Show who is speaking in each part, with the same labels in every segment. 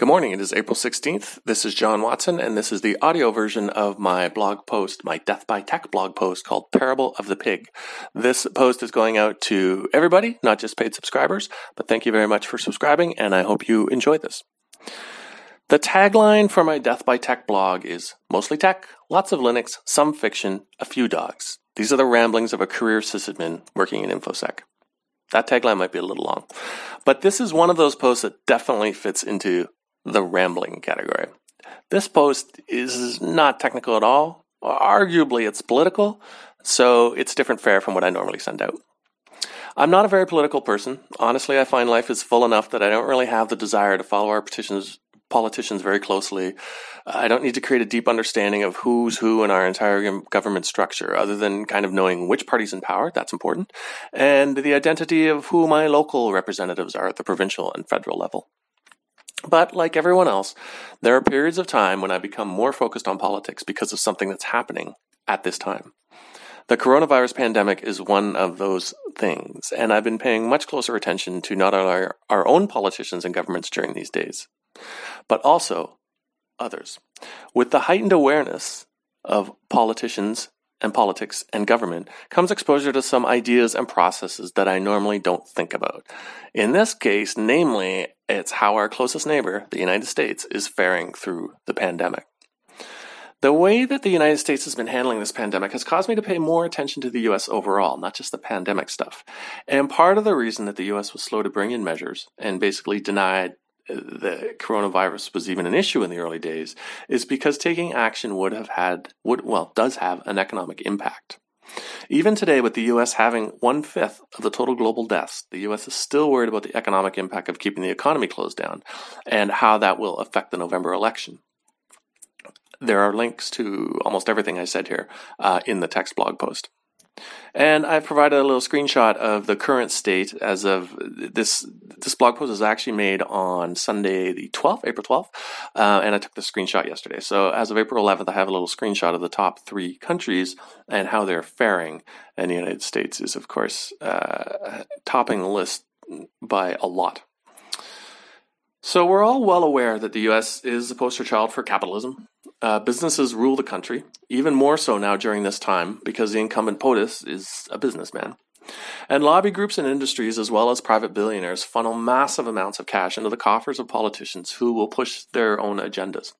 Speaker 1: Good morning. It is April 16th. This is John Watson, and this is the audio version of my blog post, my Death by Tech blog post called Parable of the Pig. This post is going out to everybody, not just paid subscribers, but thank you very much for subscribing, and I hope you enjoy this. The tagline for my Death by Tech blog is mostly tech, lots of Linux, some fiction, a few dogs. These are the ramblings of a career sysadmin working in InfoSec. That tagline might be a little long, but this is one of those posts that definitely fits into the rambling category. This post is not technical at all. Arguably, it's political, so it's different fare from what I normally send out. I'm not a very political person. Honestly, I find life is full enough that I don't really have the desire to follow our petitions, politicians very closely. I don't need to create a deep understanding of who's who in our entire government structure, other than kind of knowing which party's in power. That's important. And the identity of who my local representatives are at the provincial and federal level. But like everyone else, there are periods of time when I become more focused on politics because of something that's happening at this time. The coronavirus pandemic is one of those things, and I've been paying much closer attention to not only our, our own politicians and governments during these days, but also others. With the heightened awareness of politicians and politics and government comes exposure to some ideas and processes that I normally don't think about. In this case, namely, it's how our closest neighbor, the United States, is faring through the pandemic. The way that the United States has been handling this pandemic has caused me to pay more attention to the US overall, not just the pandemic stuff. And part of the reason that the US was slow to bring in measures and basically denied the coronavirus was even an issue in the early days is because taking action would have had would well does have an economic impact. Even today, with the U.S. having one fifth of the total global deaths, the U.S. is still worried about the economic impact of keeping the economy closed down and how that will affect the November election. There are links to almost everything I said here uh, in the text blog post. And I've provided a little screenshot of the current state as of this. This blog post is actually made on Sunday, the 12th, April 12th, uh, and I took the screenshot yesterday. So as of April 11th, I have a little screenshot of the top three countries and how they're faring. And the United States is, of course, uh, topping the list by a lot. So we're all well aware that the U.S. is a poster child for capitalism. Uh, businesses rule the country, even more so now during this time because the incumbent POTUS is a businessman. And lobby groups and industries, as well as private billionaires, funnel massive amounts of cash into the coffers of politicians who will push their own agendas.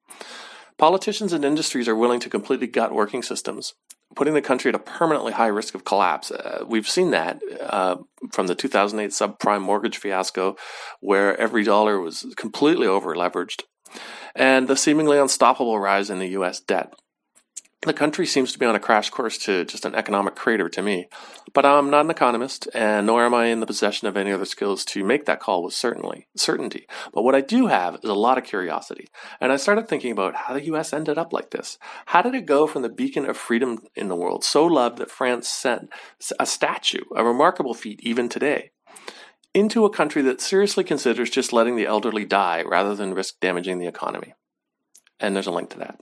Speaker 1: Politicians and industries are willing to completely gut working systems, putting the country at a permanently high risk of collapse. Uh, we've seen that uh, from the 2008 subprime mortgage fiasco, where every dollar was completely over leveraged and the seemingly unstoppable rise in the US debt. The country seems to be on a crash course to just an economic crater to me, but I'm not an economist, and nor am I in the possession of any other skills to make that call with certainly certainty. But what I do have is a lot of curiosity, and I started thinking about how the U.S. ended up like this. How did it go from the beacon of freedom in the world, so loved that France sent a statue, a remarkable feat even today, into a country that seriously considers just letting the elderly die rather than risk damaging the economy. And there's a link to that.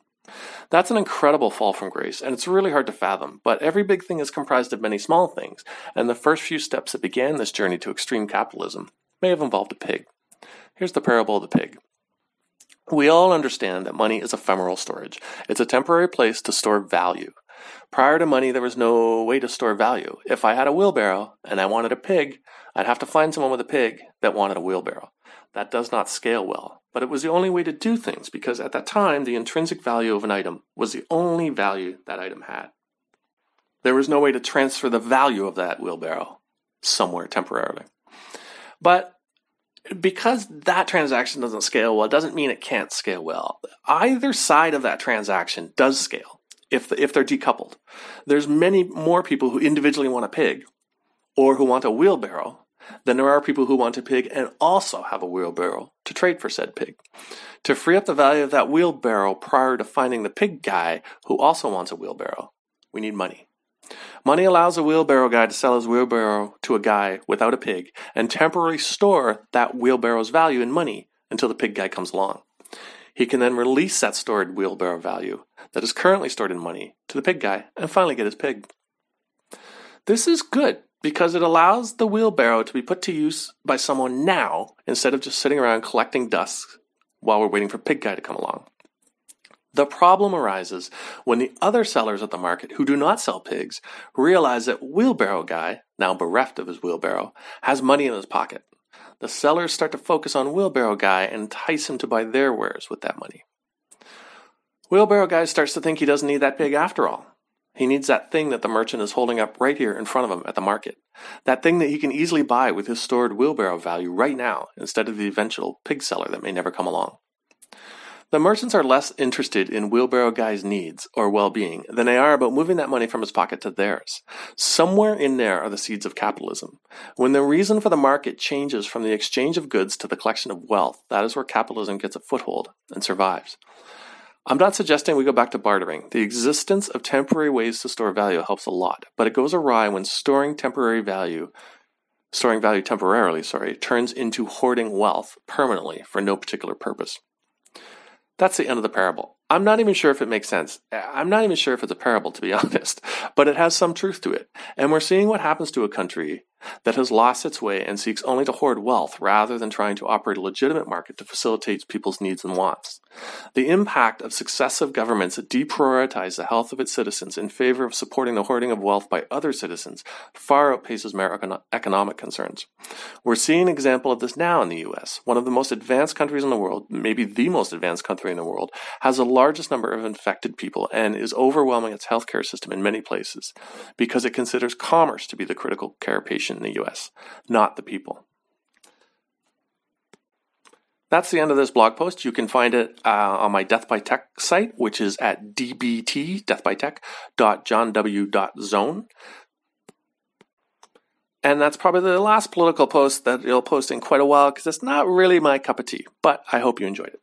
Speaker 1: That's an incredible fall from grace, and it's really hard to fathom, but every big thing is comprised of many small things, and the first few steps that began this journey to extreme capitalism may have involved a pig. Here's the parable of the pig. We all understand that money is ephemeral storage. It's a temporary place to store value. Prior to money, there was no way to store value. If I had a wheelbarrow and I wanted a pig, I'd have to find someone with a pig that wanted a wheelbarrow. That does not scale well, but it was the only way to do things because at that time, the intrinsic value of an item was the only value that item had. There was no way to transfer the value of that wheelbarrow somewhere temporarily. But because that transaction doesn't scale well, it doesn't mean it can't scale well. Either side of that transaction does scale if, if they're decoupled. There's many more people who individually want a pig or who want a wheelbarrow than there are people who want a pig and also have a wheelbarrow to trade for said pig. To free up the value of that wheelbarrow prior to finding the pig guy who also wants a wheelbarrow, we need money. Money allows a wheelbarrow guy to sell his wheelbarrow to a guy without a pig and temporarily store that wheelbarrow's value in money until the pig guy comes along. He can then release that stored wheelbarrow value that is currently stored in money to the pig guy and finally get his pig. This is good because it allows the wheelbarrow to be put to use by someone now instead of just sitting around collecting dust while we're waiting for Pig Guy to come along. The problem arises when the other sellers at the market who do not sell pigs realize that Wheelbarrow Guy, now bereft of his wheelbarrow, has money in his pocket. The sellers start to focus on Wheelbarrow Guy and entice him to buy their wares with that money. Wheelbarrow Guy starts to think he doesn't need that pig after all. He needs that thing that the merchant is holding up right here in front of him at the market. That thing that he can easily buy with his stored wheelbarrow value right now instead of the eventual pig seller that may never come along. The merchants are less interested in Wheelbarrow Guy's needs or well being than they are about moving that money from his pocket to theirs. Somewhere in there are the seeds of capitalism. When the reason for the market changes from the exchange of goods to the collection of wealth, that is where capitalism gets a foothold and survives. I'm not suggesting we go back to bartering. The existence of temporary ways to store value helps a lot, but it goes awry when storing temporary value storing value temporarily, sorry, turns into hoarding wealth permanently for no particular purpose. That's the end of the parable. I'm not even sure if it makes sense. I'm not even sure if it's a parable, to be honest, but it has some truth to it. And we're seeing what happens to a country that has lost its way and seeks only to hoard wealth rather than trying to operate a legitimate market to facilitate people's needs and wants. The impact of successive governments that deprioritize the health of its citizens in favor of supporting the hoarding of wealth by other citizens far outpaces mere economic concerns. We're seeing an example of this now in the US. One of the most advanced countries in the world, maybe the most advanced country in the world, has the largest number of infected people and is overwhelming its healthcare system in many places because it considers commerce to be the critical care patient in the US, not the people. That's the end of this blog post. You can find it uh, on my Death by Tech site, which is at dbt, deathbytech.johnw.zone. And that's probably the last political post that you'll post in quite a while because it's not really my cup of tea, but I hope you enjoyed it.